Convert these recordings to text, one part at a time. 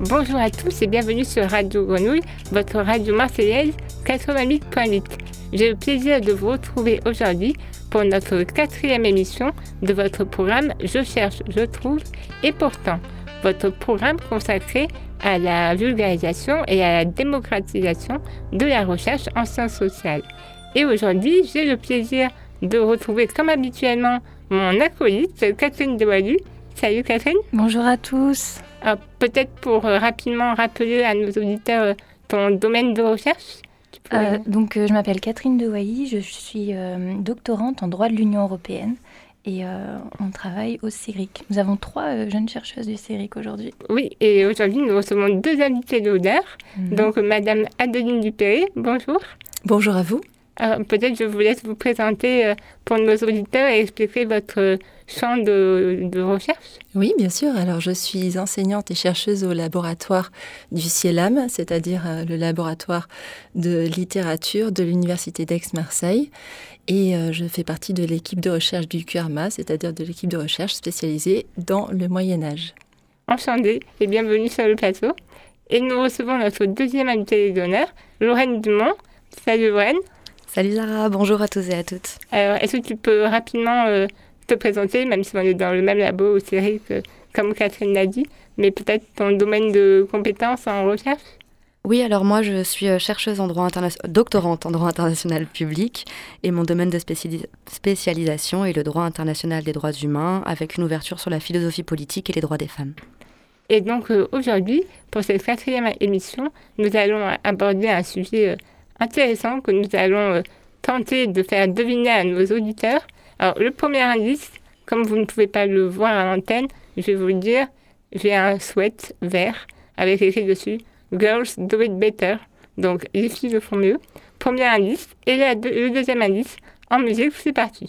Bonjour à tous et bienvenue sur Radio Grenouille, votre radio marseillaise 88.8. J'ai le plaisir de vous retrouver aujourd'hui pour notre quatrième émission de votre programme Je cherche, je trouve et pourtant, votre programme consacré à la vulgarisation et à la démocratisation de la recherche en sciences sociales. Et aujourd'hui, j'ai le plaisir de retrouver comme habituellement mon acolyte Catherine Dewalu. Salut Catherine. Bonjour à tous. Peut-être pour euh, rapidement rappeler à nos auditeurs euh, ton domaine de recherche? Euh, donc, je m'appelle Catherine Dewailly, je suis doctorante en droit de l'Union européenne et on travaille au CIRIC. Nous avons trois jeunes chercheuses du CIRIC aujourd'hui. Oui, et aujourd'hui nous recevons deux invités d'honneur. Mhm. Donc, Madame Adeline Dupéré, bonjour. Bonjour à vous. Peut-être je vous laisse vous présenter pour nos auditeurs et expliquer votre champ de, recherche Oui, bien sûr. Alors, je suis enseignante et chercheuse au laboratoire du CIELAM, c'est-à-dire euh, le laboratoire de littérature de l'Université d'Aix-Marseille. Et euh, je fais partie de l'équipe de recherche du QRMA, c'est-à-dire de l'équipe de recherche spécialisée dans le Moyen Âge. Enchantée et bienvenue sur le plateau. Et nous recevons notre deuxième invitée d'honneur, Lorraine Dumont. Salut Lorraine. Salut Zara, bonjour à tous et à toutes. Alors, est-ce que tu peux rapidement euh, te présenter, même si on est dans le même labo au série que, comme Catherine l'a dit, mais peut-être ton domaine de compétences en recherche? Oui, alors moi je suis euh, chercheuse en droit international, doctorante en droit international public et mon domaine de spécialisation est le droit international des droits humains avec une ouverture sur la philosophie politique et les droits des femmes. Et donc euh, aujourd'hui, pour cette quatrième émission, nous allons aborder un sujet intéressant que nous allons tenter de faire deviner à nos auditeurs alors, le premier indice, comme vous ne pouvez pas le voir à l'antenne, je vais vous le dire, j'ai un sweat vert avec écrit dessus Girls do it better. Donc, les filles le font mieux. Premier indice. Et le deuxième indice, en musique, c'est parti.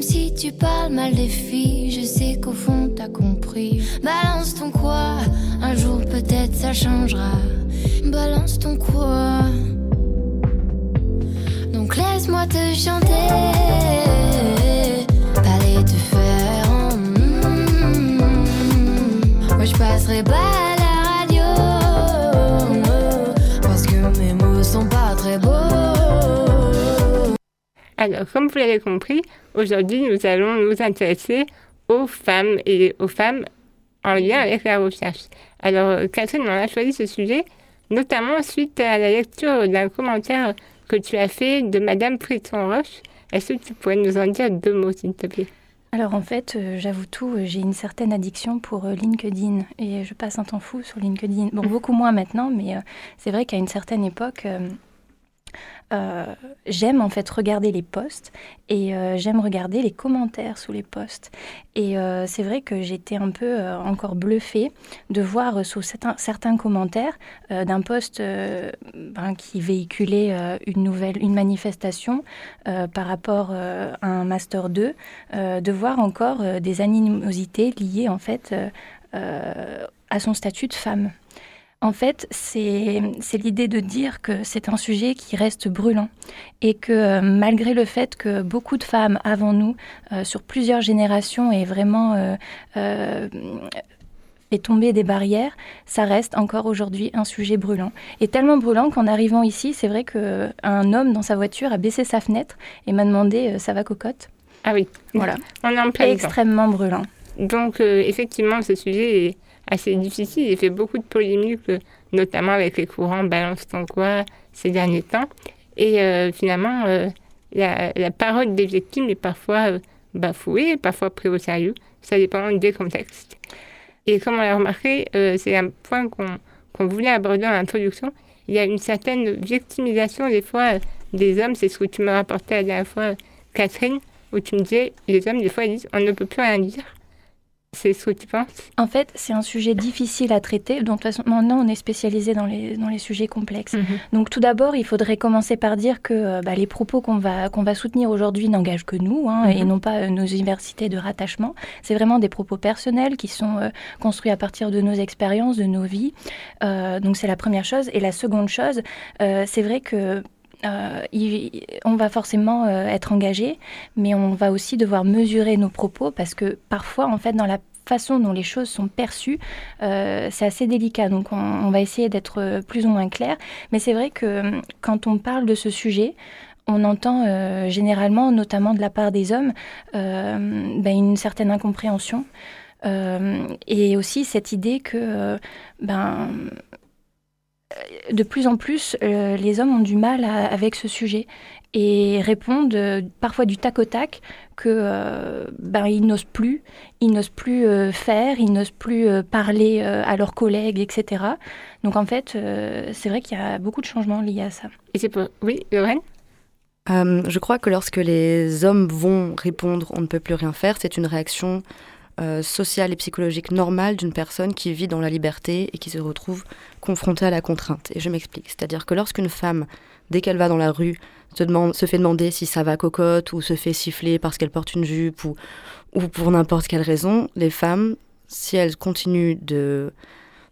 Même si tu parles mal des filles, je sais qu'au fond t'as compris. Balance ton quoi, un jour peut-être ça changera. Balance ton quoi. Donc laisse-moi te chanter. Allez te faire. Moi je passerai pas à la radio. Parce que mes mots sont pas très beaux. Alors, comme vous l'avez compris, aujourd'hui, nous allons nous intéresser aux femmes et aux femmes en lien avec la recherche. Alors, Catherine, on a choisi ce sujet notamment suite à la lecture d'un commentaire que tu as fait de Madame Frisson-Roche. Est-ce que tu pourrais nous en dire deux mots, s'il te plaît? Alors en fait, euh, j'avoue tout, euh, j'ai une certaine addiction pour euh, LinkedIn et je passe un temps fou sur LinkedIn. Bon, beaucoup moins maintenant, mais c'est vrai qu'à une certaine époque, euh, j'aime en fait regarder les posts et euh, j'aime regarder les commentaires sous les posts. Et euh, c'est vrai que j'étais un peu encore bluffée de voir sous certains, commentaires d'un post ben, qui véhiculait une nouvelle, une manifestation par rapport à un master 2, de voir encore des animosités liées en fait à son statut de femme. En fait, c'est l'idée de dire que c'est un sujet qui reste brûlant et que euh, malgré le fait que beaucoup de femmes avant nous, euh, sur plusieurs générations, aient vraiment euh, tomber des barrières, ça reste encore aujourd'hui un sujet brûlant. Et tellement brûlant qu'en arrivant ici, c'est vrai qu'un homme dans sa voiture a baissé sa fenêtre et m'a demandé ça va cocotte? Ah oui, voilà. On est en plein Extrêmement brûlant. Donc effectivement, ce sujet est assez difficile. Il fait beaucoup de polémiques, euh, notamment avec les courants Balance ton quoi ces derniers temps. Et euh, finalement, euh, la, parole des victimes est parfois bafouée, parfois prise au sérieux. ça dépend des contextes. Et comme on l'a remarqué, c'est un point qu'on voulait aborder en introduction, il y a une certaine victimisation des fois des hommes, c'est ce que tu m'as rapporté la dernière fois, Catherine, où tu me disais, les hommes, des fois, ils disent, on ne peut plus rien dire. C'est ce que tu penses? En fait, c'est un sujet difficile à traiter. Donc, de toute façon, maintenant, on est spécialisé dans les, dans les sujets complexes. Mhm. Donc, tout d'abord, il faudrait commencer par dire que euh, bah, les propos qu'on va, qu'on va soutenir aujourd'hui n'engagent que nous hein, et mhm. non pas euh, nos universités de rattachement. C'est vraiment des propos personnels qui sont euh, construits à partir de nos expériences, de nos vies. donc, c'est la première chose. Et la seconde chose, c'est vrai que on va forcément être engagé, mais on va aussi devoir mesurer nos propos parce que parfois, en fait, dans la façon dont les choses sont perçues, euh, c'est assez délicat. Donc on, va essayer d'être euh, plus ou moins clair. Mais c'est vrai que euh, quand on parle de ce sujet, on entend généralement, notamment de la part des hommes, ben, une certaine incompréhension. et aussi cette idée que ben, de plus en plus, les hommes ont du mal avec ce sujet et répondent euh, parfois du tac au tac que euh, ben, ils n'osent plus, ils n'osent plus euh, faire, ils n'osent plus parler à leurs collègues, etc. Donc en fait, c'est vrai qu'il y a beaucoup de changements liés à ça. Et c'est pour... Oui, Lorraine? Je crois que lorsque les hommes vont répondre on ne peut plus rien faire, c'est une réaction sociale et psychologique normale d'une personne qui vit dans la liberté et qui se retrouve confrontée à la contrainte. Et je m'explique. C'est-à-dire que lorsqu'une femme, dès qu'elle va dans la rue, se, demande, se fait demander si ça va cocotte ou se fait siffler parce qu'elle porte une jupe ou, ou pour n'importe quelle raison, les femmes, si elles continuent de,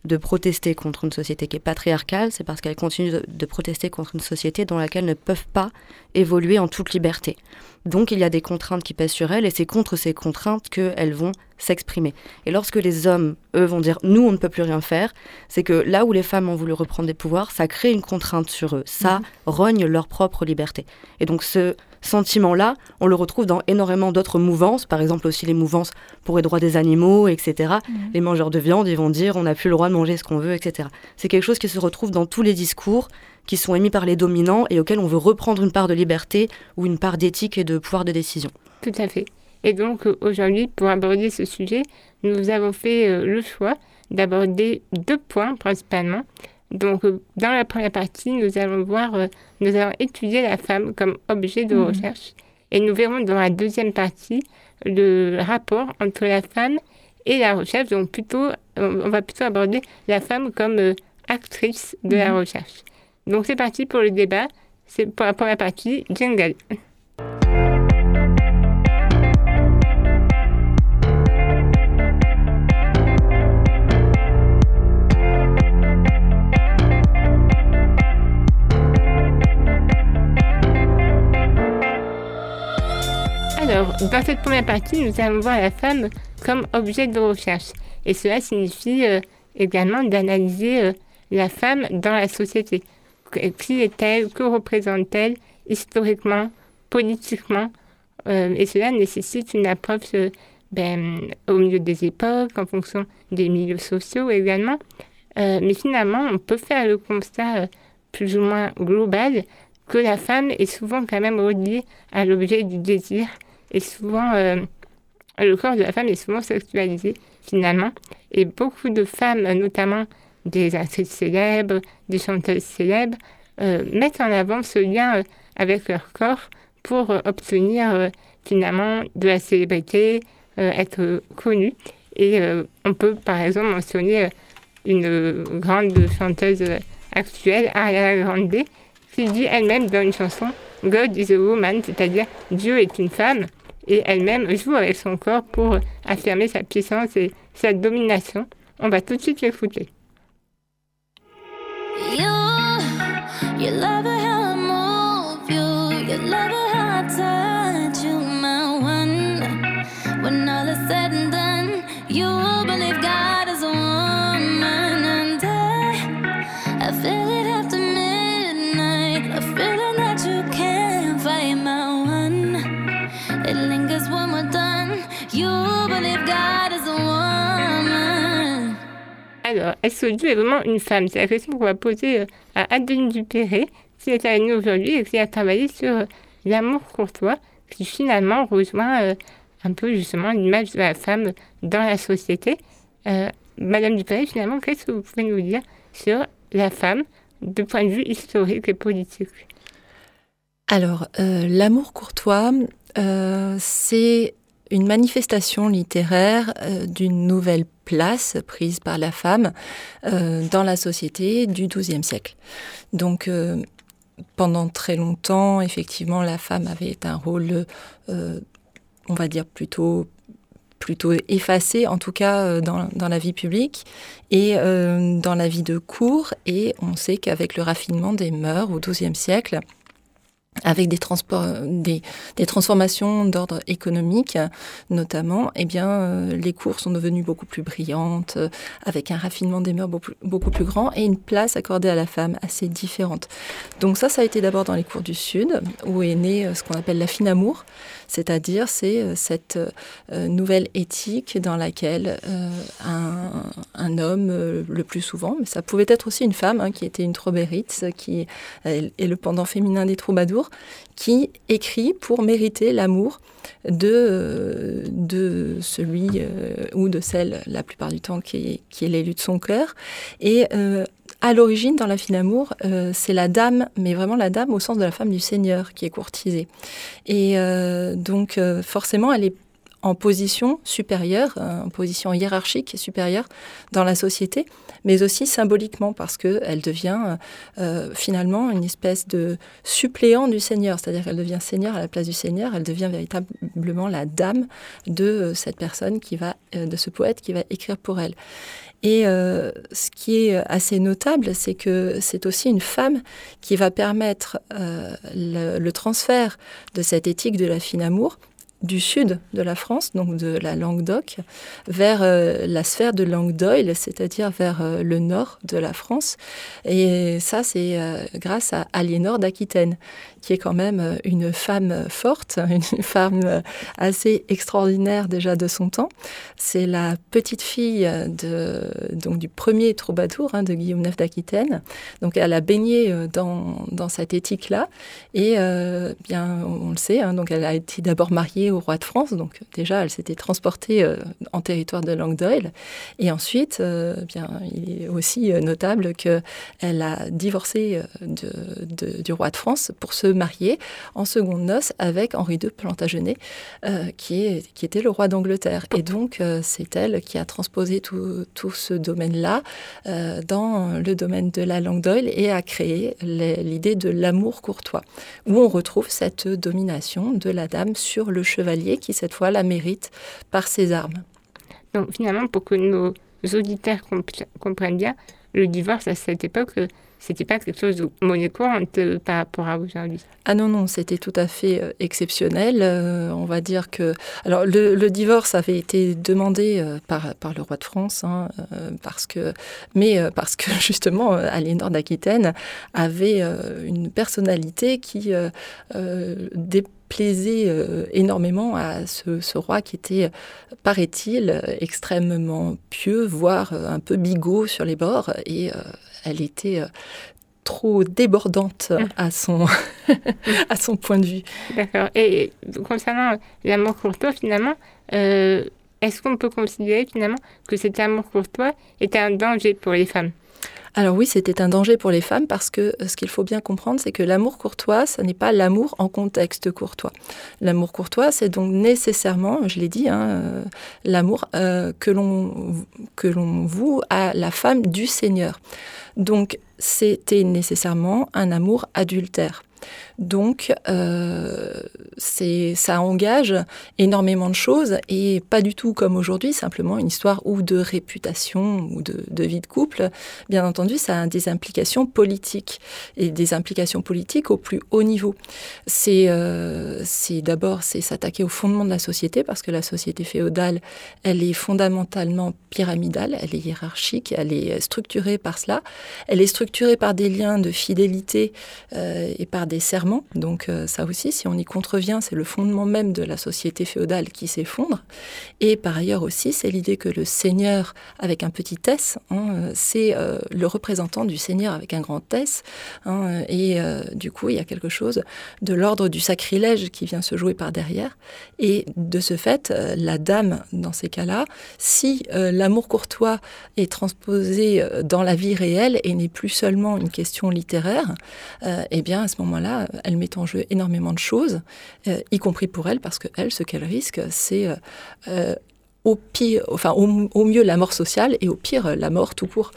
de protester contre une société qui est patriarcale, c'est parce qu'elles continuent de, protester contre une société dans laquelle elles ne peuvent pas évoluer en toute liberté. Donc il y a des contraintes qui pèsent sur elles et c'est contre ces contraintes qu'elles vont s'exprimer. Et lorsque les hommes, eux, vont dire nous, on ne peut plus rien faire, c'est que là où les femmes ont voulu reprendre des pouvoirs, ça crée une contrainte sur eux. Ça mhm. rogne leur propre liberté. Et donc ce sentiment-là, on le retrouve dans énormément d'autres mouvances, par exemple aussi les mouvances pour les droits des animaux, etc. Mhm. Les mangeurs de viande, ils vont dire on n'a plus le droit de manger ce qu'on veut, etc. C'est quelque chose qui se retrouve dans tous les discours qui sont émis par les dominants et auxquels on veut reprendre une part de liberté ou une part d'éthique et de pouvoir de décision. Tout à fait. Et donc aujourd'hui, pour aborder ce sujet, nous avons fait euh, le choix d'aborder deux points principalement. Donc euh, dans la première partie, nous allons voir, nous allons étudier la femme comme objet de mmh. recherche. Et nous verrons dans la deuxième partie le rapport entre la femme et la recherche. Donc plutôt, on va plutôt aborder la femme comme actrice de la mmh. recherche. Donc c'est parti pour le débat. C'est pour la première partie, jingle. Dans cette première partie, nous allons voir la femme comme objet de recherche. Et cela signifie euh, également d'analyser euh, la femme dans la société. Qui est-elle Que représente-t-elle historiquement, politiquement euh, Et cela nécessite une approche ben, au milieu des époques, en fonction des milieux sociaux également. mais finalement, on peut faire le constat plus ou moins global que la femme est souvent quand même reliée à l'objet du désir et souvent, euh, le corps de la femme est souvent sexualisé finalement. Et beaucoup de femmes, notamment des actrices célèbres, des chanteuses célèbres, euh, mettent en avant ce lien euh, avec leur corps pour obtenir finalement de la célébrité, être connue. Et on peut par exemple mentionner une grande chanteuse actuelle, Ariana Grande, qui dit elle-même dans une chanson God is a woman, c'est-à-dire Dieu est une femme et elle-même joue avec son corps pour affirmer sa puissance et sa domination. On va tout de suite l'écouter. Alors, est-ce que Dieu est vraiment une femme C'est la question qu'on va poser euh, à Adeline Dupéré, qui est avec nous aujourd'hui et qui a travaillé sur euh, l'amour courtois, qui finalement rejoint euh, un peu justement l'image de la femme dans la société. Madame Dupay, finalement, qu'est-ce que vous pouvez nous dire sur la femme de point de vue historique et politique? Alors, l'amour courtois, c'est une manifestation littéraire d'une nouvelle place prise par la femme dans la société du XIIe siècle. Donc, pendant très longtemps, effectivement, la femme avait un rôle, on va dire, plutôt plutôt effacé, en tout cas euh, dans, la vie publique et euh, dans la vie de cour. Et on sait qu'avec le raffinement des mœurs au XIIe siècle, avec des, transports, des, des transformations d'ordre économique notamment, eh bien, euh, les cours sont devenues beaucoup plus brillantes, euh, avec un raffinement des mœurs beaucoup, beaucoup, plus grand et une place accordée à la femme assez différente. Donc ça, ça a été d'abord dans les cours du Sud, où est né euh, ce qu'on appelle la fine amour, c'est-à-dire c'est cette nouvelle éthique dans laquelle un, un, homme, le plus souvent, mais ça pouvait être aussi une femme, hein, qui était une trobérite, qui est le pendant féminin des troubadours, qui écrit pour mériter l'amour de, de celui euh, ou de celle, la plupart du temps, qui est, l'élu de son cœur. Et euh, à l'origine, dans la fine amour, euh, c'est la dame, mais vraiment la dame au sens de la femme du Seigneur qui est courtisée. Et donc, forcément, elle est en position supérieure, en position hiérarchique supérieure dans la société mais aussi symboliquement parce qu'elle devient euh, finalement une espèce de suppléant du Seigneur, c'est-à-dire qu'elle devient Seigneur à la place du Seigneur, elle devient véritablement la dame de euh, cette personne qui va, euh, de ce poète qui va écrire pour elle. Et ce qui est assez notable, c'est que c'est aussi une femme qui va permettre le, le, transfert de cette éthique de la fine amour du sud de la France, donc de la Languedoc, vers euh, la sphère de Languedoil, c'est-à-dire vers euh, le nord de la France. Et ça, c'est euh, grâce à Aliénor d'Aquitaine, qui est quand même une femme forte, une femme assez extraordinaire déjà de son temps. C'est la petite fille donc, du premier troubadour hein, de Guillaume IX d'Aquitaine. Donc elle a baigné dans, dans cette éthique-là. Et bien, on le sait, hein, donc elle a été d'abord mariée au roi de France. Donc déjà, elle s'était transportée euh, en territoire de Languedoil. Et ensuite, euh, bien, il est aussi euh, notable qu'elle a divorcé du roi de France pour se marier en seconde noces avec Henri II Plantagenet, qui, était le roi d'Angleterre. Et donc, c'est elle qui a transposé tout, tout ce domaine-là dans le domaine de la Languedoil et a créé l'idée de l'amour courtois, où on retrouve cette domination de la dame sur le chemin chevalier qui cette fois la mérite par ses armes. Donc finalement, pour que nos auditeurs comprennent bien, le divorce à cette époque, euh, c'était pas quelque chose de monnaie courante euh, par rapport à aujourd'hui. Ah non, non, c'était tout à fait euh, exceptionnel. on va dire que. Alors, le, divorce avait été demandé par, par le roi de France, hein, parce que, mais parce que justement, Aliénor d'Aquitaine avait une personnalité qui plaisait euh, énormément à ce, roi qui était, paraît-il, extrêmement pieux, voire euh, un peu bigot sur les bords. Et euh, elle était trop débordante mmh. à son, à son point de vue. D'accord. Et concernant l'amour courtois, finalement, est-ce qu'on peut considérer finalement que cet amour courtois est un danger pour les femmes? Alors oui, c'était un danger pour les femmes parce que euh, ce qu'il faut bien comprendre, c'est que l'amour courtois, ce n'est pas l'amour en contexte courtois. L'amour courtois, c'est donc nécessairement, je l'ai dit, hein, euh, l'amour euh, que l'on que l'on voue à la femme du Seigneur. Donc c'était nécessairement un amour adultère. Donc, euh, ça engage énormément de choses et pas du tout comme aujourd'hui, simplement une histoire ou de réputation ou de, vie de couple. Bien entendu, ça a des implications politiques et des implications politiques au plus haut niveau. C'est euh, d'abord c'est s'attaquer au fondement de la société parce que la société féodale, elle est fondamentalement pyramidale, elle est hiérarchique, elle est structurée par cela. Elle est structurée par des liens de fidélité euh, et par des serments. Donc ça aussi, si on y contrevient, c'est le fondement même de la société féodale qui s'effondre. Et par ailleurs aussi, c'est l'idée que le Seigneur, avec un petit S, hein, c'est le représentant du Seigneur avec un grand S. Hein, et du coup, il y a quelque chose de l'ordre du sacrilège qui vient se jouer par derrière. Et de ce fait, la dame, dans ces cas-là, si l'amour courtois est transposé dans la vie réelle et n'est plus seulement une question littéraire, euh, eh bien à ce moment-là, elle met en jeu énormément de choses, euh, y compris pour elle, parce que elle, ce qu'elle risque, c'est euh, au pire, enfin au, mieux la mort sociale et au pire la mort tout court.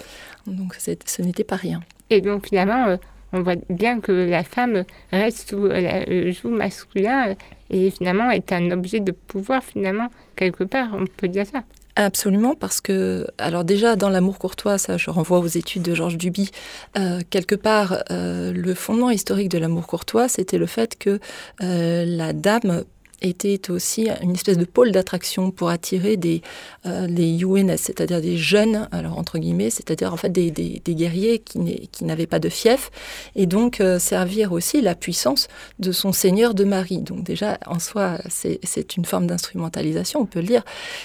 Donc ce n'était pas rien. Et donc finalement, on voit bien que la femme reste sous le joug masculin et finalement est un objet de pouvoir finalement quelque part, on peut dire ça. Absolument, parce que, alors déjà, dans l'amour courtois, ça, je renvoie aux études de Georges Duby, euh, quelque part, euh, le fondement historique de l'amour courtois, c'était le fait que euh, la dame était aussi une espèce de pôle d'attraction pour attirer des euh, les UNS, c'est-à-dire des jeunes, alors entre guillemets, c'est-à-dire en fait des, des, guerriers qui, n'avaient pas de fief, et donc euh, servir aussi la puissance de son seigneur de mari. Donc déjà, en soi, c'est une forme d'instrumentalisation, on peut le dire.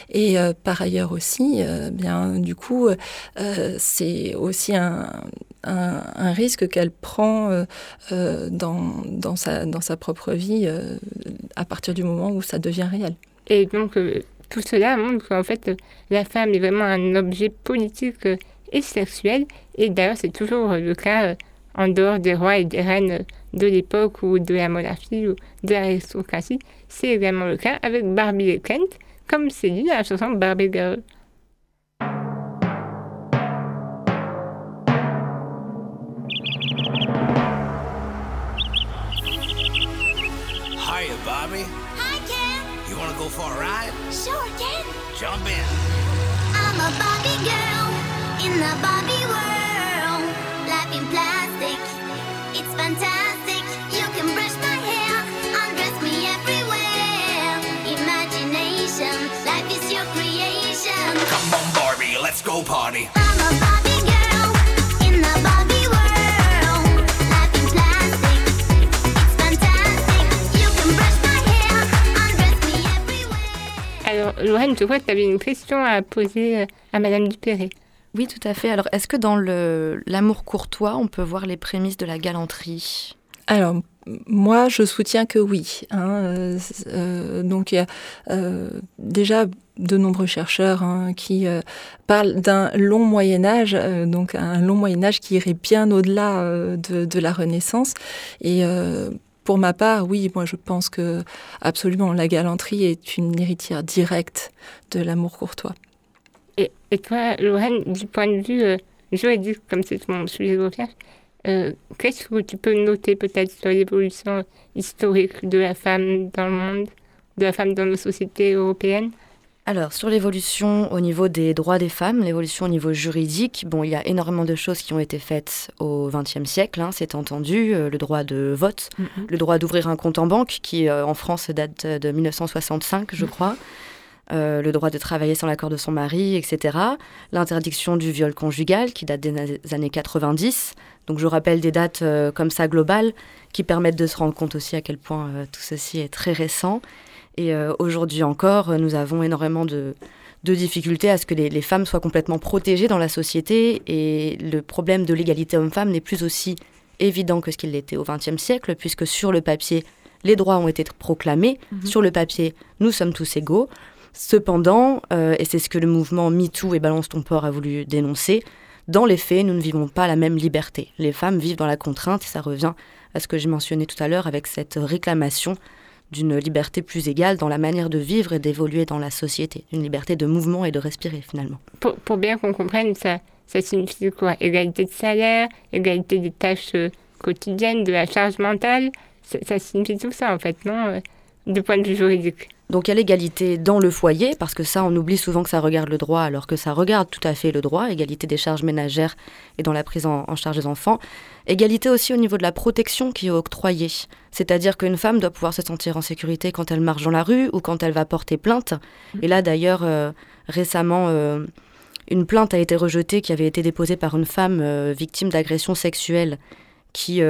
Et euh, par ailleurs aussi, bien du coup, c'est aussi un, un, risque qu'elle prend dans, dans, sa, dans sa propre vie à partir du moment où ça devient réel. Et donc, tout cela montre qu'en fait, la femme est vraiment un objet politique et sexuel. Et d'ailleurs, c'est toujours le cas en dehors des rois et des reines de l'époque ou de la monarchie ou de l'aristocratie. C'est également le cas avec Barbie et Kent, comme c'est dit dans la chanson Barbie Girl. Jump in. I'm a Barbie girl in the Barbie world. Life in plastic, it's fantastic. You can brush my hair, undress me everywhere. Imagination, life is your creation. Come on, Barbie, let's go party. Lorraine, je vois que tu avais une question à poser euh, à Madame Dupéré. Oui, tout à fait. Alors, est-ce que dans l'amour courtois, on peut voir les prémices de la galanterie? Alors, moi, je soutiens que oui. Hein. Euh, euh, donc, il y a déjà de nombreux chercheurs hein, qui parlent d'un long Moyen Âge, donc un long Moyen Âge qui irait bien au-delà de, de, la Renaissance. Et pour ma part, oui, moi je pense que absolument la galanterie est une héritière directe de l'amour courtois. Et, toi, Lorraine, du point de vue euh, juridique, comme c'est mon sujet de recherche, euh, qu'est-ce que tu peux noter peut-être sur l'évolution historique de la femme dans le monde, de la femme dans nos sociétés européennes? Alors, sur l'évolution au niveau des droits des femmes, l'évolution au niveau juridique, bon, il y a énormément de choses qui ont été faites au XXe siècle, hein, c'est entendu, euh, le droit de vote, mm-hmm. le droit d'ouvrir un compte en banque, qui euh, en France date de 1965, je mm. crois, euh, le droit de travailler sans l'accord de son mari, etc. L'interdiction du viol conjugal, qui date des années 90. Donc, je rappelle des dates comme ça globales, qui permettent de se rendre compte aussi à quel point tout ceci est très récent. Et euh, aujourd'hui encore, nous avons énormément de, difficultés à ce que les, femmes soient complètement protégées dans la société. Et le problème de l'égalité homme-femme n'est plus aussi évident que ce qu'il l'était au XXe siècle, puisque sur le papier, les droits ont été proclamés. Mhm. Sur le papier, nous sommes tous égaux. Cependant, euh, et c'est ce que le mouvement MeToo et Balance ton port a voulu dénoncer, dans les faits, nous ne vivons pas la même liberté. Les femmes vivent dans la contrainte, et ça revient à ce que j'ai mentionné tout à l'heure avec cette réclamation d'une liberté plus égale dans la manière de vivre et d'évoluer dans la société, une liberté de mouvement et de respirer finalement. Pour, bien qu'on comprenne, ça, ça signifie quoi? Égalité de salaire, égalité des tâches euh, quotidiennes, de la charge mentale, ça, ça signifie tout ça en fait, non euh, Du point de vue juridique. Donc il y a l'égalité dans le foyer, parce que ça, on oublie souvent que ça regarde le droit, alors que ça regarde tout à fait le droit, égalité des charges ménagères et dans la prise en, charge des enfants. Égalité aussi au niveau de la protection qui est octroyée, c'est-à-dire qu'une femme doit pouvoir se sentir en sécurité quand elle marche dans la rue ou quand elle va porter plainte. Mm. Et là d'ailleurs, euh, récemment, euh, une plainte a été rejetée qui avait été déposée par une femme euh, victime d'agression sexuelle qui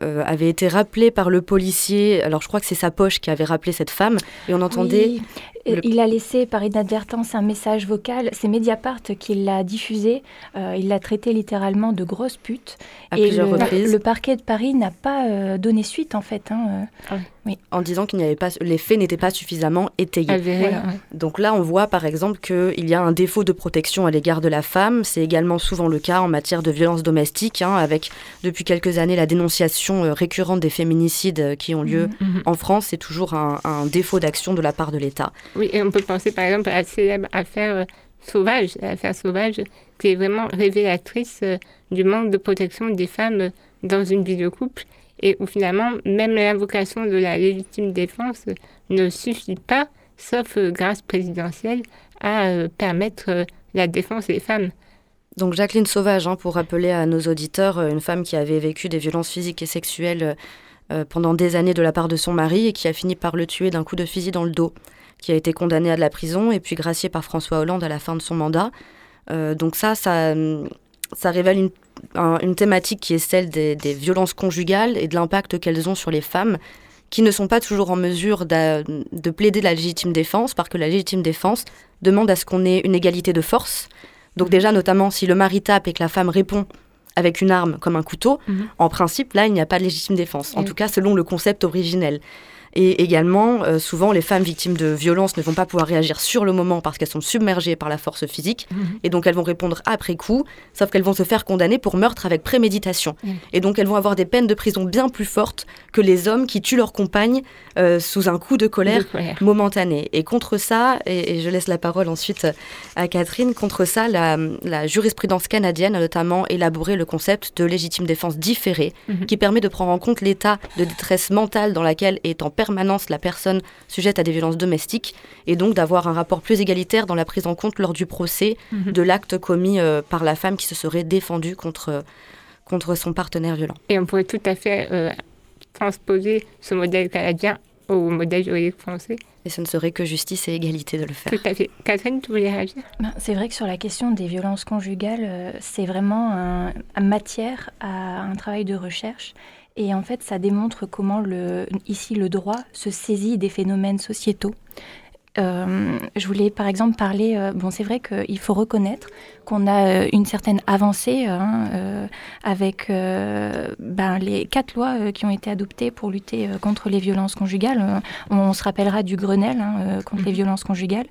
avait été rappelé par le policier. Alors je crois que c'est sa poche qui avait rappelé cette femme et on entendait. Il a laissé par inadvertance un message vocal. C'est Mediapart qui l'a diffusé. Euh, il l'a traité littéralement de grosse pute. À et plusieurs le, reprises. Le parquet de Paris n'a pas euh, donné suite en fait. Hein, euh. Oui. En disant qu'il n'y avait pas, les faits n'étaient pas suffisamment étayés. Voilà. Donc là, on voit par exemple qu'il y a un défaut de protection à l'égard de la femme. C'est également souvent le cas en matière de violence domestique, hein, avec depuis quelques années la dénonciation récurrente des féminicides qui ont lieu mmh, mmh. en France. C'est toujours un, un défaut d'action de la part de l'État. Oui, et on peut penser par exemple à la célèbre affaire euh, Sauvage, l'affaire Sauvage, qui est vraiment révélatrice euh, du manque de protection des femmes euh, dans une vie de couple et où finalement même l'invocation de la légitime défense ne suffit pas, sauf grâce présidentielle, à permettre la défense des femmes. Donc Jacqueline Sauvage, hein, pour rappeler à nos auditeurs, une femme qui avait vécu des violences physiques et sexuelles pendant des années de la part de son mari et qui a fini par le tuer d'un coup de fusil dans le dos qui a été condamné à de la prison et puis gracié par François Hollande à la fin de son mandat. Euh, donc ça, ça, ça révèle une, une, thématique qui est celle des, des violences conjugales et de l'impact qu'elles ont sur les femmes qui ne sont pas toujours en mesure de, de, plaider la légitime défense, parce que la légitime défense demande à ce qu'on ait une égalité de force. Donc déjà, notamment, si le mari tape et que la femme répond avec une arme comme un couteau, mmh. en principe, là, il n'y a pas de légitime défense, en tout cas selon le concept originel. Et également, euh, souvent, les femmes victimes de violences ne vont pas pouvoir réagir sur le moment parce qu'elles sont submergées par la force physique. Mhm. Et donc, elles vont répondre après coup, sauf qu'elles vont se faire condamner pour meurtre avec préméditation. Et donc, elles vont avoir des peines de prison bien plus fortes que les hommes qui tuent leur compagne euh, sous un coup de colère, momentané. Et contre ça, et, je laisse la parole ensuite à Catherine, contre ça, la, la jurisprudence canadienne a notamment élaboré le concept de légitime défense différée, mhm. qui permet de prendre en compte l'état de détresse mentale dans laquelle est en permanence la personne sujette à des violences domestiques et donc d'avoir un rapport plus égalitaire dans la prise en compte lors du procès mhm. de l'acte commis euh, par la femme qui se serait défendue contre, contre son partenaire violent. Et on pourrait tout à fait euh, transposer ce modèle canadien au modèle juridique français. Et ce ne serait que justice et égalité de le faire. Tout à fait. Catherine, tu voulais réagir? Ben, C'est vrai que sur la question des violences conjugales, euh, c'est vraiment un, matière à un travail de recherche. Et en fait, ça démontre comment le, ici le droit se saisit des phénomènes sociétaux. Euh, je voulais par exemple parler, euh, bon c'est vrai qu'il faut reconnaître qu'on a euh, une certaine avancée hein, avec ben, les quatre lois qui ont été adoptées pour lutter contre les violences conjugales. On, se rappellera du Grenelle hein, contre les mhm. violences conjugales,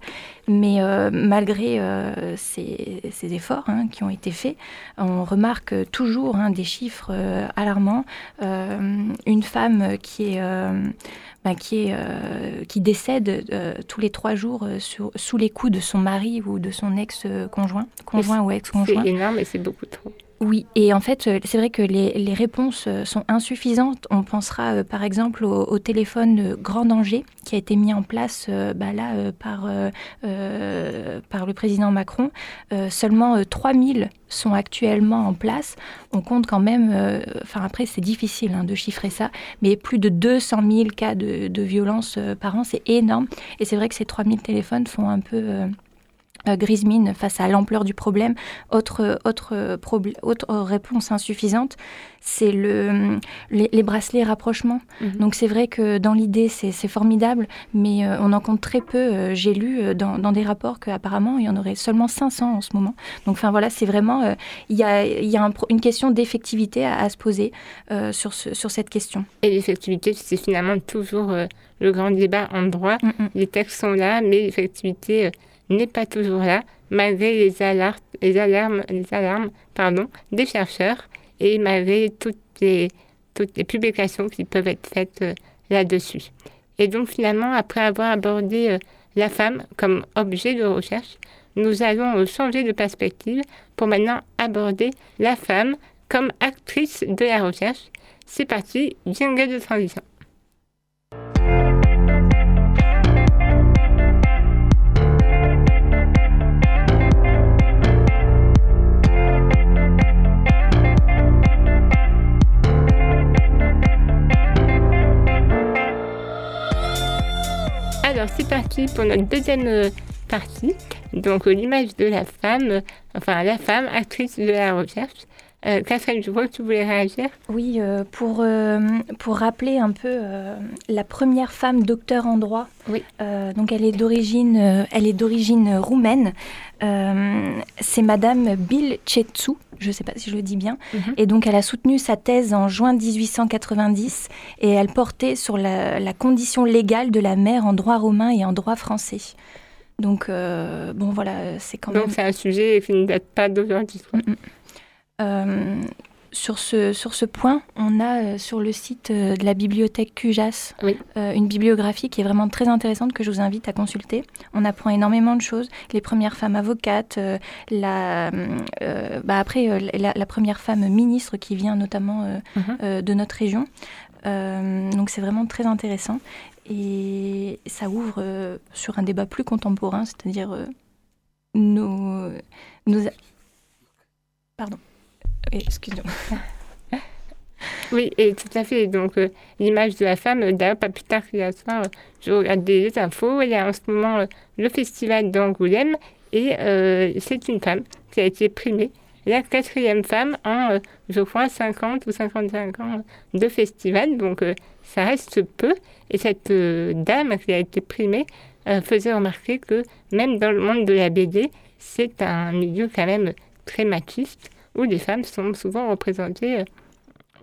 mais malgré ces, ces, efforts hein, qui ont été faits, on remarque toujours des chiffres alarmants. une femme qui est bah, qui, est, euh, qui décède euh, tous les trois jours euh, sous les coups de son mari ou de son ex-conjoint, conjoint ou ex-conjoint. C'est énorme et c'est beaucoup trop. Oui, et en fait, c'est vrai que les, réponses sont insuffisantes. On pensera par exemple au, téléphone grand danger qui a été mis en place bah, là par, par le président Macron. seulement 3000 sont actuellement en place. On compte quand même, enfin après c'est difficile hein, de chiffrer ça, mais plus de 200 000 cas de, de violence par an, c'est énorme. Et c'est vrai que ces 3000 téléphones font un peu euh, grise mine face à l'ampleur du problème. Autre, autre, autre réponse insuffisante, c'est le, les, bracelets rapprochement. Mhm. Donc c'est vrai que dans l'idée, c'est formidable, mais euh, on en compte très peu. Euh, j'ai lu dans, dans, des rapports qu'apparemment, il y en aurait seulement 500 en ce moment. Donc enfin voilà, c'est vraiment, il y a, y a une question d'effectivité à, se poser sur, ce, sur cette question. Et l'effectivité, c'est finalement toujours le grand débat en droit. Les textes sont là, mais l'effectivité n'est pas toujours là, malgré les, alarmes, les alarmes, pardon, des chercheurs et malgré toutes les, toutes les publications qui peuvent être faites euh, là-dessus. Et donc finalement, après avoir abordé euh, la femme comme objet de recherche, nous allons euh, changer de perspective pour maintenant aborder la femme comme actrice de la recherche. C'est parti, jingle de transition. Alors c'est parti pour notre deuxième euh, partie. Donc l'image de la femme, enfin la femme actrice de la recherche. Euh, Catherine, je vois que tu voulais réagir. Oui, pour, pour rappeler un peu la première femme docteur en droit. Oui. donc elle est d'origine, elle est d'origine roumaine. c'est Madame Bill Chetsu, je ne sais pas si je le dis bien. Mhm. Et donc elle a soutenu sa thèse en juin 1890 et elle portait sur la, la condition légale de la mère en droit romain et en droit français. Donc, euh, bon, voilà, c'est quand même... Donc, c'est un sujet qui ne date pas d'aujourd'hui. Mm, mm. Euh, sur, ce, sur ce point, on a euh, sur le site de la bibliothèque QJAS une bibliographie qui est vraiment très intéressante que je vous invite à consulter. On apprend énormément de choses. Les premières femmes avocates, la, bah après la, première femme ministre qui vient notamment mm-hmm. de notre région. donc c'est vraiment très intéressant. Et ça ouvre euh, sur un débat plus contemporain, c'est-à-dire euh, nos, Pardon. Excusez-moi. Oui, et tout à fait. Donc, euh, l'image de la femme, d'ailleurs, pas plus tard qu'hier soir, je regarde des infos. Il y a en ce moment le festival d'Angoulême et c'est une femme qui a été primée. La quatrième femme en, je crois, 50 ou 55 ans de festival. Donc, ça reste peu. Et cette euh, dame qui a été primée euh, faisait remarquer que même dans le monde de la BD, c'est un milieu quand même très machiste où les femmes sont souvent représentées euh,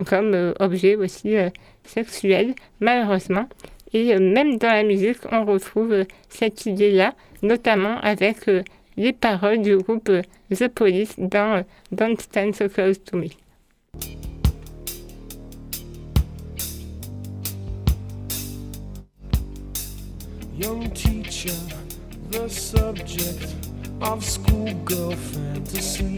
comme objets aussi sexuels, malheureusement. Et même dans la musique, on retrouve cette idée-là, notamment avec les paroles du groupe The Police dans Don't Stand So Close to Me. Young teacher, the subject of schoolgirl fantasy.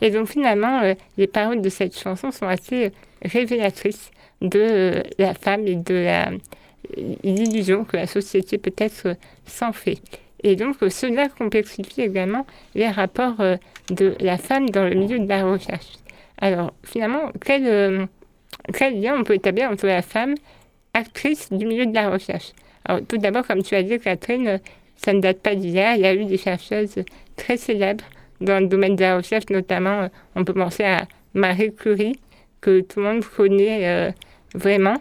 Et donc finalement, euh, les paroles de cette chanson sont assez euh, révélatrices de euh, la femme et de l'illusion que la société peut-être s'en fait. Et donc cela complexifie également les rapports de la femme dans le milieu de la recherche. Alors finalement, quel, quel lien on peut établir entre la femme actrice du milieu de la recherche? Alors tout d'abord, comme tu as dit, Catherine, ça ne date pas d'hier. Il y a eu des chercheuses très célèbres dans le domaine de la recherche, notamment, euh, on peut penser à Marie Curie, que tout le monde connaît euh, vraiment.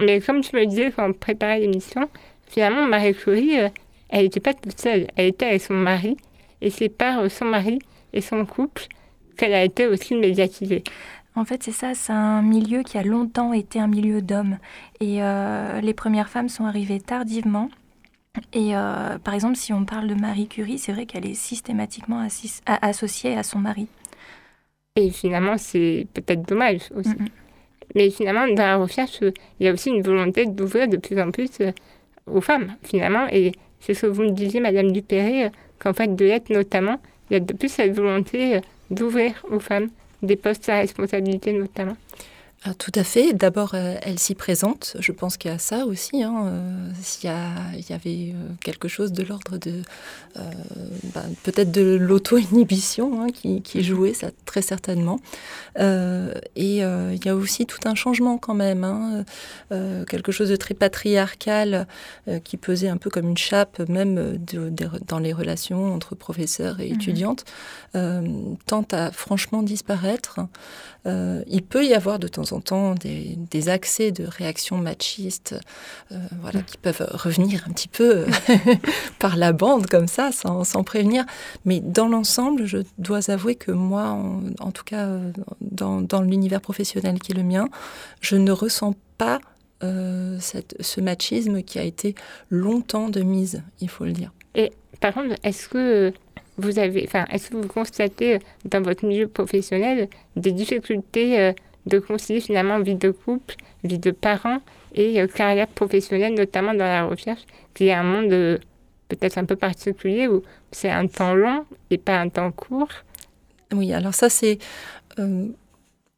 Mais comme tu me disais quand on préparait l'émission, finalement, Marie Curie, euh, elle n'était pas toute seule. Elle était avec son mari. Et c'est par son mari et son couple qu'elle a été aussi médiatisée. En fait, c'est ça, c'est un milieu qui a longtemps été un milieu d'hommes. Et les premières femmes sont arrivées tardivement. Et euh, par exemple, si on parle de Marie Curie, c'est vrai qu'elle est systématiquement associée à son mari. Et finalement, c'est peut-être dommage aussi. Mais finalement, dans la recherche, il y a aussi une volonté d'ouvrir de plus en plus euh, aux femmes, finalement. Et c'est ce que vous me disiez, Madame Dupéré, euh, qu'en fait, de l'être notamment, il y a de plus cette volonté d'ouvrir aux femmes des postes à responsabilité notamment. Ah, tout à fait. D'abord, euh, elle s'y présente. Je pense qu'il y a ça aussi. Hein. Euh, s'il y, avait euh, quelque chose de l'ordre de ben, peut-être de l'auto-inhibition hein, qui, mhm. jouait, ça très certainement. et il y a aussi tout un changement quand même. Hein. quelque chose de très patriarcal qui pesait un peu comme une chape, même dans les relations entre professeurs et mhm. étudiantes, tend à franchement disparaître. il peut y avoir de temps en temps des, accès de réactions machistes euh, voilà, qui peuvent revenir un petit peu par la bande comme ça, sans, prévenir. Mais dans l'ensemble, je dois avouer que moi, en, tout cas dans, dans l'univers professionnel qui est le mien, je ne ressens pas euh, cette, ce machisme qui a été longtemps de mise, il faut le dire. Et par contre, est-ce que vous avez, enfin, est-ce que vous constatez dans votre milieu professionnel des difficultés euh, de concilier finalement vie de couple, vie de parents et euh, carrière professionnelle, notamment dans la recherche, qui est un monde euh, peut-être un peu particulier où c'est un temps long et pas un temps court. Oui, alors ça c'est...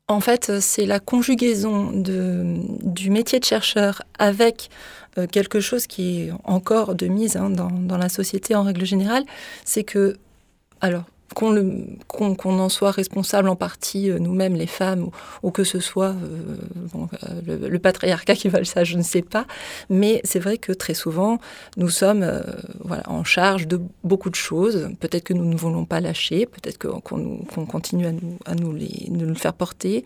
en fait, c'est la conjugaison de, du métier de chercheur avec quelque chose qui est encore de mise hein, dans, dans, la société en règle générale, c'est que, alors, qu'on en soit responsable en partie euh, nous-mêmes, les femmes, ou, que ce soit euh, euh, le, patriarcat qui veut ça, je ne sais pas. Mais c'est vrai que très souvent, nous sommes voilà, en charge de beaucoup de choses. Peut-être que nous ne voulons pas lâcher, peut-être qu'on continue à, nous, à nous, les, nous le faire porter.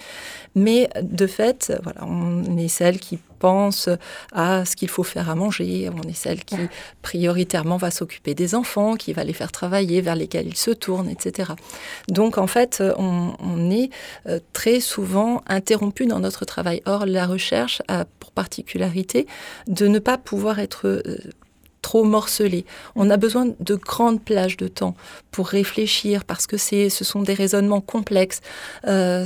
Mais de fait, voilà, on est celle qui pense à ce qu'il faut faire à manger. On est celle qui prioritairement va s'occuper des enfants, qui va les faire travailler, vers lesquels ils se tournent, etc. Donc en fait, on, on est euh, très souvent interrompu dans notre travail. Or, la recherche a pour particularité de ne pas pouvoir être euh, trop morcelé. On a besoin de grandes plages de temps pour réfléchir parce que c'est, ce sont des raisonnements complexes. Euh,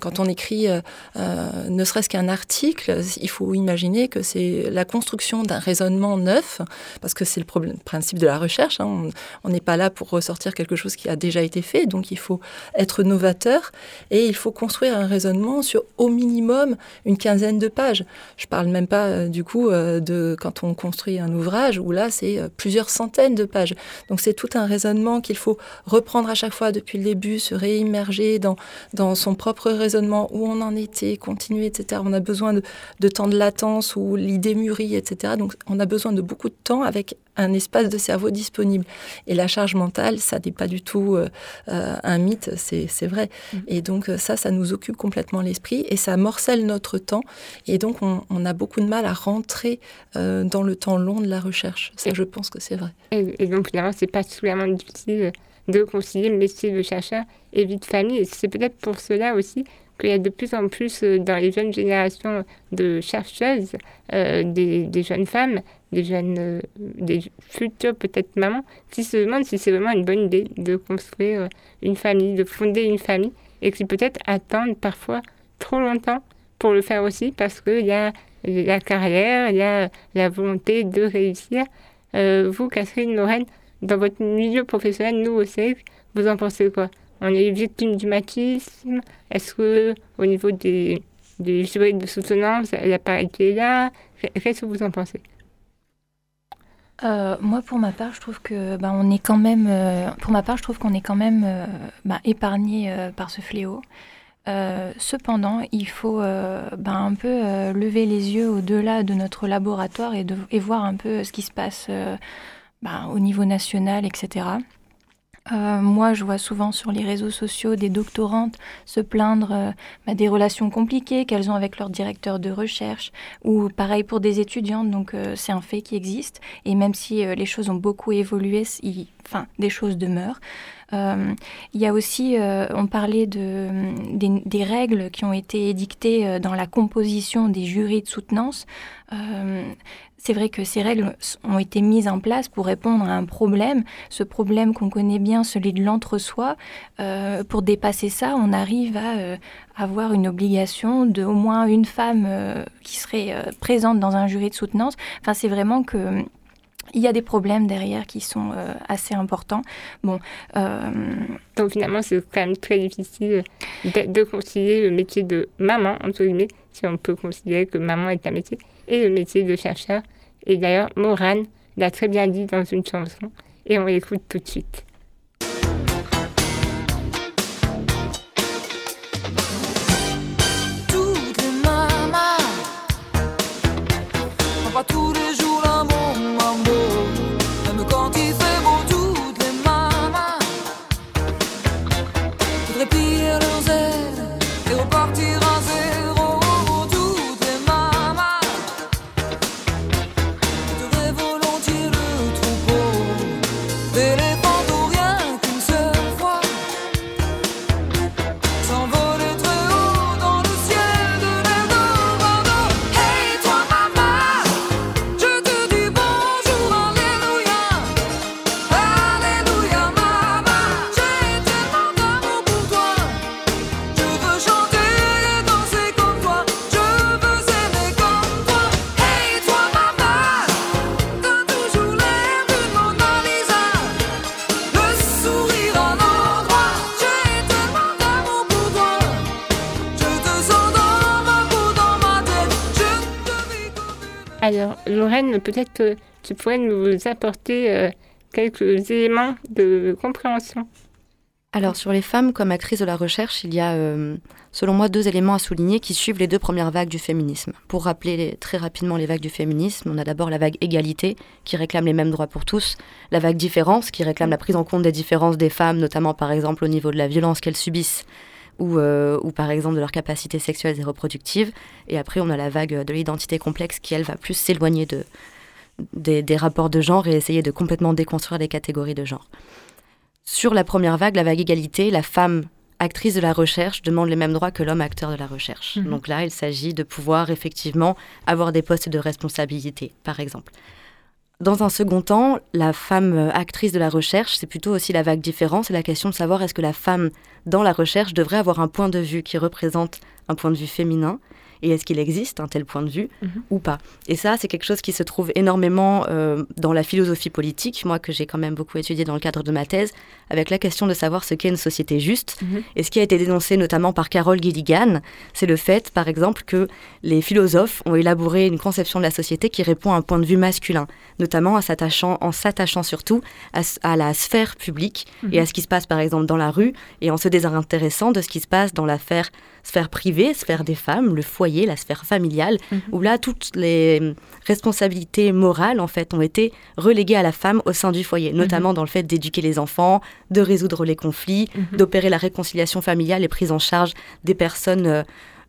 quand on écrit euh, euh, ne serait-ce qu'un article, il faut imaginer que c'est la construction d'un raisonnement neuf parce que c'est le, problème, principe de la recherche. Hein. On n'est pas là pour ressortir quelque chose qui a déjà été fait, donc il faut être novateur et il faut construire un raisonnement sur au minimum une quinzaine de pages. Je parle même pas du coup de quand on construit un ouvrage où là, c'est euh, plusieurs centaines de pages. Donc c'est tout un raisonnement qu'il faut reprendre à chaque fois depuis le début, se réimmerger dans, dans son propre raisonnement, où on en était, continuer, etc. On a besoin de, de temps de latence où l'idée mûrit, etc. Donc on a besoin de beaucoup de temps avec un espace de cerveau disponible. Et la charge mentale, ça n'est pas du tout euh, euh, un mythe, c'est vrai. Mm. Et donc ça, ça nous occupe complètement l'esprit et ça morcelle notre temps. Et donc on, a beaucoup de mal à rentrer dans le temps long de la recherche. Ça, je pense que c'est vrai. Et, donc, finalement, c'est particulièrement difficile de concilier le métier de chercheur et vie de famille. Et c'est peut-être pour cela aussi qu'il y a de plus en plus euh, dans les jeunes générations de chercheuses, euh, des, des, jeunes femmes, des jeunes, euh, des futures peut-être mamans, qui se demandent si c'est vraiment une bonne idée de construire une famille, de fonder une famille, et qui peut-être attendent parfois trop longtemps pour le faire aussi, parce qu'il y a la carrière, il y a la volonté de réussir. Euh, vous, Catherine Lorraine, dans votre milieu professionnel, nous aussi, vous en pensez quoi? On est victime du machisme? Est-ce que au niveau des, des jurys de soutenance, la parité est là? Qu'est-ce que vous en pensez? Euh, moi, pour ma part, je trouve que ben, on est quand même, euh, pour ma part, je trouve qu'on est quand même ben, épargné par ce fléau. Euh, cependant, il faut euh, ben, un peu euh, lever les yeux au-delà de notre laboratoire et, de, et, voir un peu ce qui se passe au niveau national, etc. moi, je vois souvent sur les réseaux sociaux des doctorantes se plaindre ben, des relations compliquées qu'elles ont avec leur directeur de recherche, ou pareil pour des étudiantes, donc c'est un fait qui existe. Et même si les choses ont beaucoup évolué, enfin, des choses demeurent. Euh, il y a aussi, euh, on parlait de, des, règles qui ont été édictées euh, dans la composition des jurys de soutenance. C'est vrai que ces règles ont été mises en place pour répondre à un problème, ce problème qu'on connaît bien, celui de l'entre-soi. pour dépasser ça, on arrive à avoir une obligation de au moins une femme qui serait présente dans un jury de soutenance. Enfin, c'est vraiment que il y a des problèmes derrière qui sont euh, assez importants. Bon, euh, Donc finalement, c'est quand même très difficile de, concilier le métier de maman, entre guillemets, si on peut considérer que maman est un métier, et le métier de chercheur. Et d'ailleurs, Morane l'a très bien dit dans une chanson, et on l'écoute tout de suite. Peut-être que tu pourrais nous apporter quelques éléments de compréhension. Alors sur les femmes comme actrices de la recherche, il y a euh, selon moi deux éléments à souligner qui suivent les deux premières vagues du féminisme. Pour rappeler très rapidement les vagues du féminisme, on a d'abord la vague égalité qui réclame les mêmes droits pour tous, la vague différence qui réclame la prise en compte des différences des femmes, notamment par exemple au niveau de la violence qu'elles subissent ou, euh, ou par exemple de leurs capacités sexuelles et reproductives. Et après on a la vague de l'identité complexe qui elle va plus s'éloigner de, des rapports de genre et essayer de complètement déconstruire les catégories de genre. Sur la première vague, la vague égalité, la femme actrice de la recherche demande les mêmes droits que l'homme acteur de la recherche. Mhm. Donc là, il s'agit de pouvoir effectivement avoir des postes de responsabilité, par exemple. Dans un second temps, la femme actrice de la recherche, c'est plutôt aussi la vague différente, c'est la question de savoir est-ce que la femme dans la recherche devrait avoir un point de vue qui représente un point de vue féminin et est-ce qu'il existe un tel point de vue mhm. ou pas? Et ça, c'est quelque chose qui se trouve énormément euh, dans la philosophie politique, moi que j'ai quand même beaucoup étudié dans le cadre de ma thèse, avec la question de savoir ce qu'est une société juste. Mhm. Et ce qui a été dénoncé notamment par Carol Gilligan, c'est le fait, par exemple, que les philosophes ont élaboré une conception de la société qui répond à un point de vue masculin, notamment en s'attachant, en s'attachant surtout à, la sphère publique et à mhm. ce qui se passe, par exemple, dans la rue, et en se désintéressant de ce qui se passe dans l'affaire sphère privée, sphère des femmes, le foyer, la sphère familiale, mhm. où là, toutes les responsabilités morales, en fait, ont été reléguées à la femme au sein du foyer, notamment mhm. dans le fait d'éduquer les enfants, de résoudre les conflits, mhm. d'opérer la réconciliation familiale et prise en charge des personnes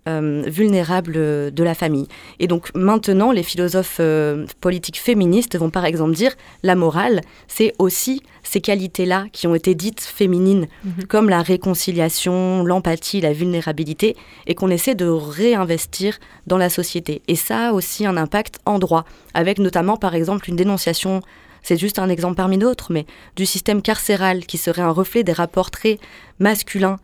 euh, vulnérables de la famille. Et donc maintenant, les philosophes euh, politiques féministes vont par exemple dire la morale, c'est aussi ces qualités-là qui ont été dites féminines, mhm. comme la réconciliation, l'empathie, la vulnérabilité, et qu'on essaie de réinvestir dans la société. Et ça a aussi un impact en droit, avec notamment par exemple une dénonciation c'est juste un exemple parmi d'autres, mais du système carcéral qui serait un reflet des rapports très masculins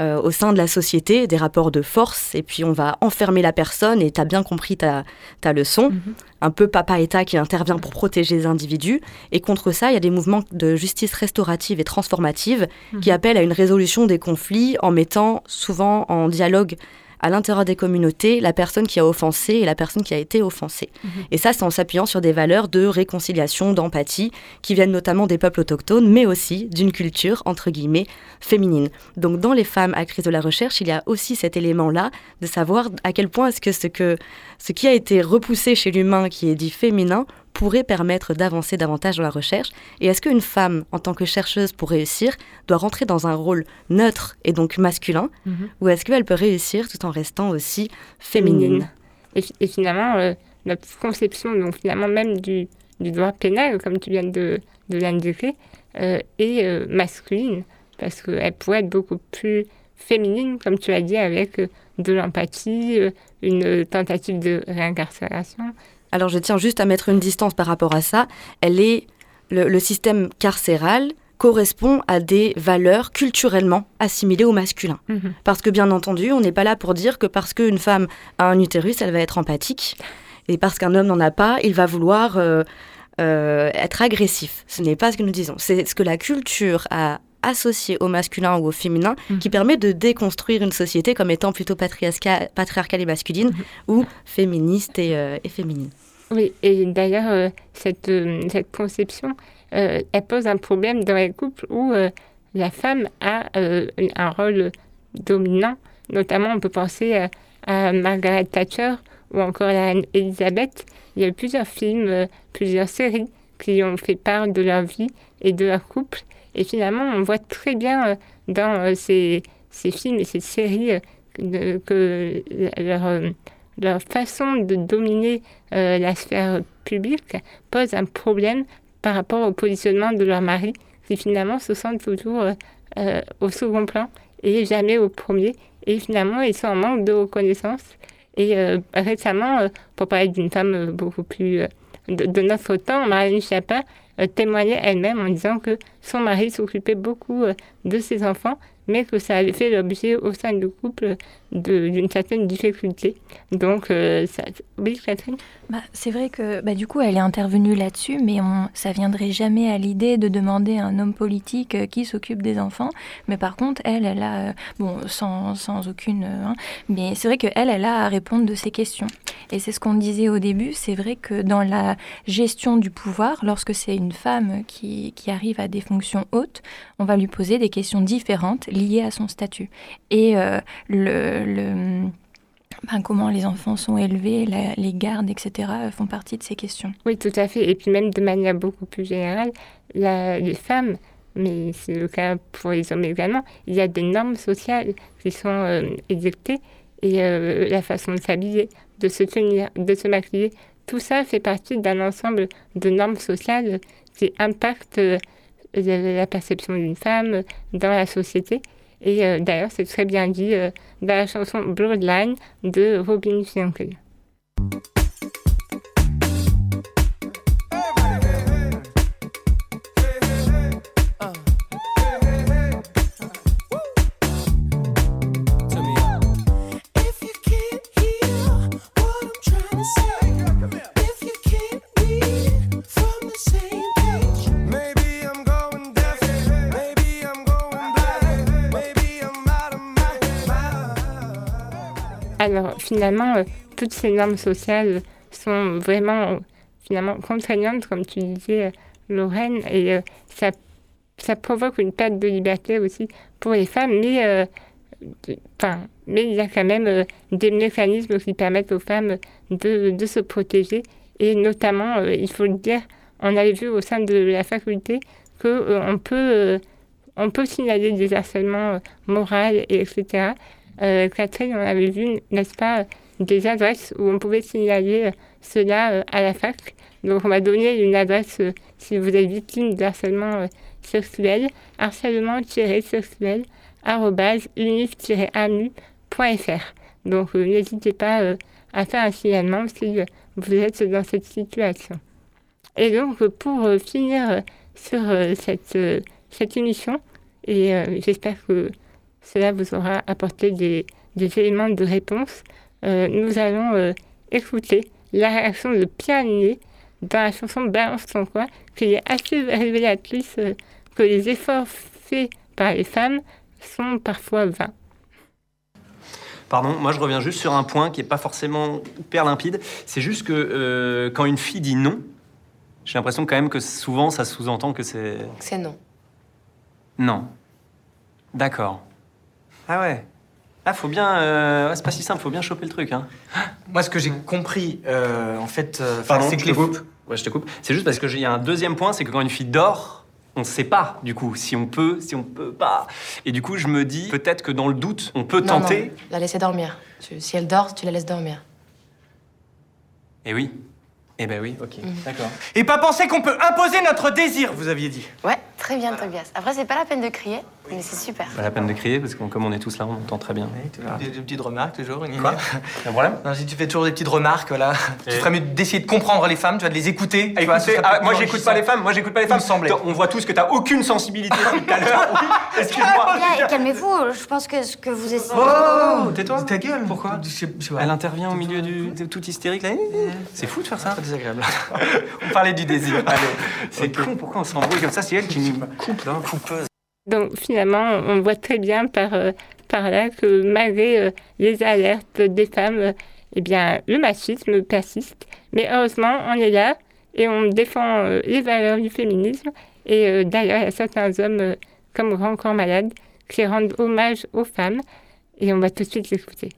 euh, au sein de la société, des rapports de force, et puis on va enfermer la personne, et tu as bien compris ta, ta leçon, mhm. un peu papa-État qui intervient pour protéger les individus, et contre ça, il y a des mouvements de justice restaurative et transformative qui mhm. appellent à une résolution des conflits en mettant souvent en dialogue à l'intérieur des communautés la personne qui a offensé et la personne qui a été offensée. Mhm. Et ça, c'est en s'appuyant sur des valeurs de réconciliation, d'empathie, qui viennent notamment des peuples autochtones, mais aussi d'une culture, entre guillemets, féminine. Donc dans les femmes actrices de la recherche, il y a aussi cet élément-là de savoir à quel point est-ce que ce, que ce qui a été repoussé chez l'humain, qui est dit féminin, pourrait permettre d'avancer davantage dans la recherche Et est-ce qu'une femme, en tant que chercheuse pour réussir, doit rentrer dans un rôle neutre et donc masculin mhm. Ou est-ce qu'elle peut réussir tout en restant aussi féminine, Et, finalement, euh, notre conception, donc finalement même du, droit pénal, comme tu viens de, de l'indiquer, euh, est euh, masculine, parce qu'elle pourrait être beaucoup plus féminine, comme tu as dit, avec de l'empathie, une tentative de réincarcération, alors je tiens juste à mettre une distance par rapport à ça. Elle est le, système carcéral correspond à des valeurs culturellement assimilées au masculin. Mhm. Parce que bien entendu, on n'est pas là pour dire que parce qu'une femme a un utérus, elle va être empathique, et parce qu'un homme n'en a pas, il va vouloir euh, euh, être agressif. Ce n'est pas ce que nous disons. C'est ce que la culture a associé au masculin ou au féminin mhm. qui permet de déconstruire une société comme étant plutôt patriarcale et masculine mhm. ou féministe et, euh, et féminine. Oui, et d'ailleurs, euh, cette, euh, cette conception, euh, elle pose un problème dans les couples où la femme a un rôle dominant. Notamment, on peut penser à Margaret Thatcher ou encore à Anne Elisabeth. Il y a eu plusieurs films, plusieurs séries qui ont fait part de leur vie et de leur couple. Et finalement, on voit très bien dans ces, ces films et ces séries que leur façon de dominer euh, la sphère publique pose un problème par rapport au positionnement de leur mari, qui finalement se sentent toujours euh, euh, au second plan et jamais au premier. Et finalement, ils sont en manque de reconnaissance. Et récemment, pour parler d'une femme beaucoup plus de, notre temps, Marlène Chapin témoignait elle-même en disant que son mari s'occupait beaucoup de ses enfants mais que ça avait fait l'objet au sein du couple d'une certaine difficulté. Donc, euh, ça... oui, Catherine? Bah, C'est vrai que bah, du coup, elle est intervenue là-dessus, mais on, ça viendrait jamais à l'idée de demander à un homme politique euh, qui s'occupe des enfants. Mais par contre, elle, elle a, euh, bon, sans, sans aucune, hein, mais c'est vrai qu'elle, elle a à répondre de ces questions. Et c'est ce qu'on disait au début, c'est vrai que dans la gestion du pouvoir, lorsque c'est une femme qui, qui arrive à des fonctions hautes, on va lui poser des questions différentes liées à son statut. Et le, comment les enfants sont élevés, les gardes, etc., font partie de ces questions. Oui, tout à fait. Et puis même de manière beaucoup plus générale, les femmes, mais c'est le cas pour les hommes également, il y a des normes sociales qui sont euh, exécutées et euh, la façon de s'habiller, de se tenir, de se maquiller, tout ça fait partie d'un ensemble de normes sociales qui impactent euh, la perception d'une femme dans la société. Et euh, d'ailleurs, c'est très bien dit euh, dans la chanson Bloodline de Robin Finkel. Alors finalement, euh, toutes ces normes sociales sont vraiment finalement contraignantes, comme tu disais, euh, Lorraine, et euh, ça, ça provoque une perte de liberté aussi pour les femmes, mais, enfin, mais il y a quand même des mécanismes qui permettent aux femmes de, de se protéger, et notamment, il faut le dire, on avait vu au sein de la faculté qu'on peut, on peut signaler des harcèlements moraux, et etc euh, Catherine, on avait vu, n'est-ce pas, des adresses où on pouvait signaler euh, cela euh, à la fac. Donc on m'a donné une adresse si vous êtes victime de harcèlement sexuel, harcèlement-sexuel, unif-amu.fr. Donc n'hésitez pas à faire un signalement si vous êtes dans cette situation. Et donc pour finir sur cette, cette émission, et j'espère que cela vous aura apporté des, éléments de réponse. Euh, nous allons euh, écouter la réaction de Pierre dans la chanson Balance ton quoi, qui est assez révélatrice euh, que les efforts faits par les femmes sont parfois vains. Pardon, moi je reviens juste sur un point qui n'est pas forcément hyper limpide. C'est juste que quand une fille dit non, j'ai l'impression quand même que souvent ça sous-entend que c'est. C'est non. Non. D'accord. Ah ouais. Ah, faut bien. Euh, c'est pas si simple, faut bien choper le truc. Hein. Moi, ce que j'ai compris, euh, en fait, euh, c'est que je te coupe. Ouais, je te coupe. C'est juste parce que y a un deuxième point, c'est que quand une fille dort, on ne sait pas, du coup, si on peut, si on peut pas. Et du coup, je me dis, peut-être que dans le doute, on peut tenter. Non, la laisser dormir. si elle dort, tu la laisses dormir. Eh oui. Eh ben oui, ok, mhm. d'accord. Et pas penser qu'on peut imposer notre désir, vous aviez dit. Ouais, très bien, Tobias. Après, c'est pas la peine de crier, mais c'est super. Pas la peine de crier, parce que comme on est tous là, on entend très bien. Oui, des, petites remarques toujours. Une Quoi Un problème non, Si tu fais toujours des petites remarques, voilà. Tu ferais mieux d'essayer de comprendre les femmes, tu vas de les écouter. Ah, ah, moi, j'écoute pas les femmes, moi, j'écoute pas les femmes. On voit tous que t'as aucune sensibilité depuis l'heure. excuse-moi. calmez-vous, je pense que ce que vous essayez... Oh, oh, oh tais-toi. Ta gueule. Pourquoi Elle intervient au milieu du... tout hystérique, là. C'est fou de faire ça. C'est désagréable. on parlait du désir. C'est con, pourquoi on s'embrouille comme ça? C'est elle qui nous coupe, là, coupeuse. Donc finalement, on voit très bien par, euh, par là que malgré euh, les alertes des femmes, euh, eh bien, le machisme persiste. Mais heureusement, on est là et on défend les valeurs du féminisme. Et d'ailleurs, il y a certains hommes comme Grand Corps Malade qui rendent hommage aux femmes. Et on va tout de suite l'écouter.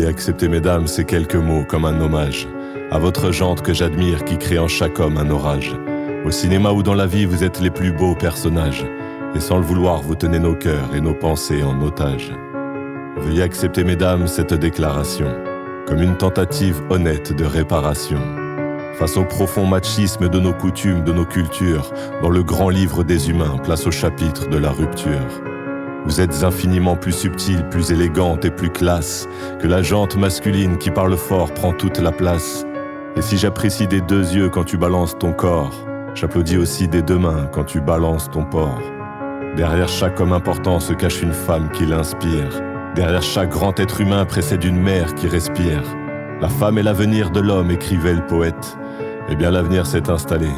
Veuillez accepter, mesdames, ces quelques mots comme un hommage à votre jante que j'admire qui crée en chaque homme un orage. Au cinéma ou dans la vie, vous êtes les plus beaux personnages. Et sans le vouloir, vous tenez nos cœurs et nos pensées en otage. Veuillez accepter, mesdames, cette déclaration comme une tentative honnête de réparation. Face au profond machisme de nos coutumes, de nos cultures, dans le grand livre des humains, place au chapitre de la rupture. Vous êtes infiniment plus subtile, plus élégante et plus classe que la jante masculine qui parle fort prend toute la place. Et si j'apprécie des deux yeux quand tu balances ton corps, j'applaudis aussi des deux mains quand tu balances ton port. Derrière chaque homme important se cache une femme qui l'inspire. Derrière chaque grand être humain précède une mère qui respire. La femme est l'avenir de l'homme, écrivait le poète. Eh bien l'avenir s'est installé,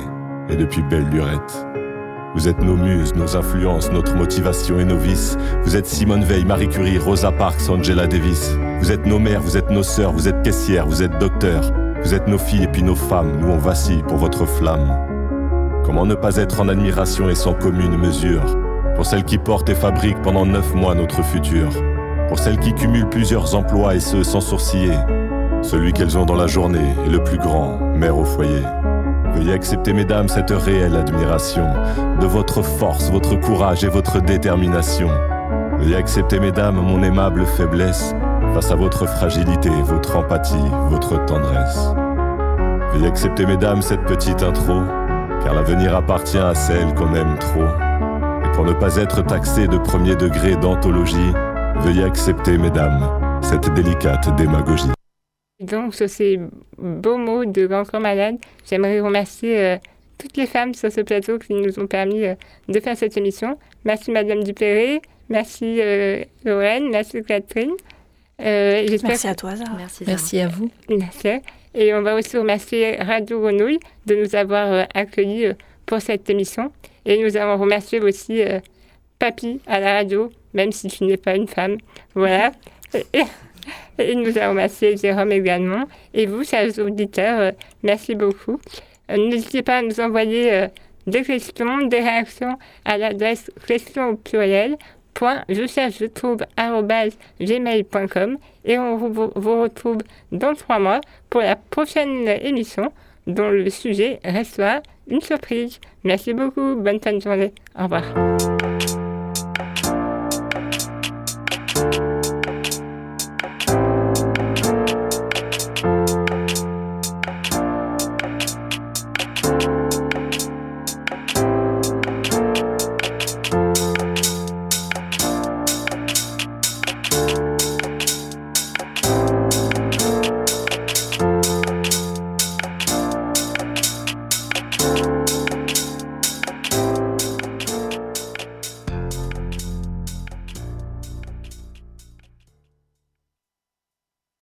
et depuis belle lurette. Vous êtes nos muses, nos influences, notre motivation et nos vices. Vous êtes Simone Veil, Marie Curie, Rosa Parks, Angela Davis. Vous êtes nos mères, vous êtes nos sœurs, vous êtes caissières, vous êtes docteurs. Vous êtes nos filles et puis nos femmes, nous on vacille pour votre flamme. Comment ne pas être en admiration et sans commune mesure? Pour celles qui portent et fabriquent pendant neuf mois notre futur. Pour celles qui cumulent plusieurs emplois et ce sans sourciller. Celui qu'elles ont dans la journée est le plus grand, mère au foyer. Veuillez accepter, mesdames, cette réelle admiration de votre force, votre courage et votre détermination. Veuillez accepter, mesdames, mon aimable faiblesse face à votre fragilité, votre empathie, votre tendresse. Veuillez accepter, mesdames, cette petite intro, car l'avenir appartient à celle qu'on aime trop. Et pour ne pas être taxé de premier degré d'anthologie, veuillez accepter, mesdames, cette délicate démagogie. Donc, sur ces beaux mots de Grand Corps Malade, j'aimerais remercier euh, toutes les femmes sur ce plateau qui nous ont permis euh, de faire cette émission. Merci Madame Dupléré, merci euh, Lorraine, merci Catherine. merci à toi, Zara. Merci, merci à vous. Merci. Et on va aussi remercier Radio Grenouille de nous avoir accueillis pour cette émission. Et nous allons remercier aussi Papy à la radio, même si tu n'es pas une femme. Voilà. Et nous avons remercié Jérôme également. Et vous, chers auditeurs, euh, merci beaucoup. Euh, n'hésitez pas à nous envoyer euh, des questions, des réactions à l'adresse question au pluriel je cherche je trouve gmail.com et on vous, vous retrouve dans trois mois pour la prochaine émission dont le sujet restera une surprise. Merci beaucoup, bonne fin de journée, au revoir.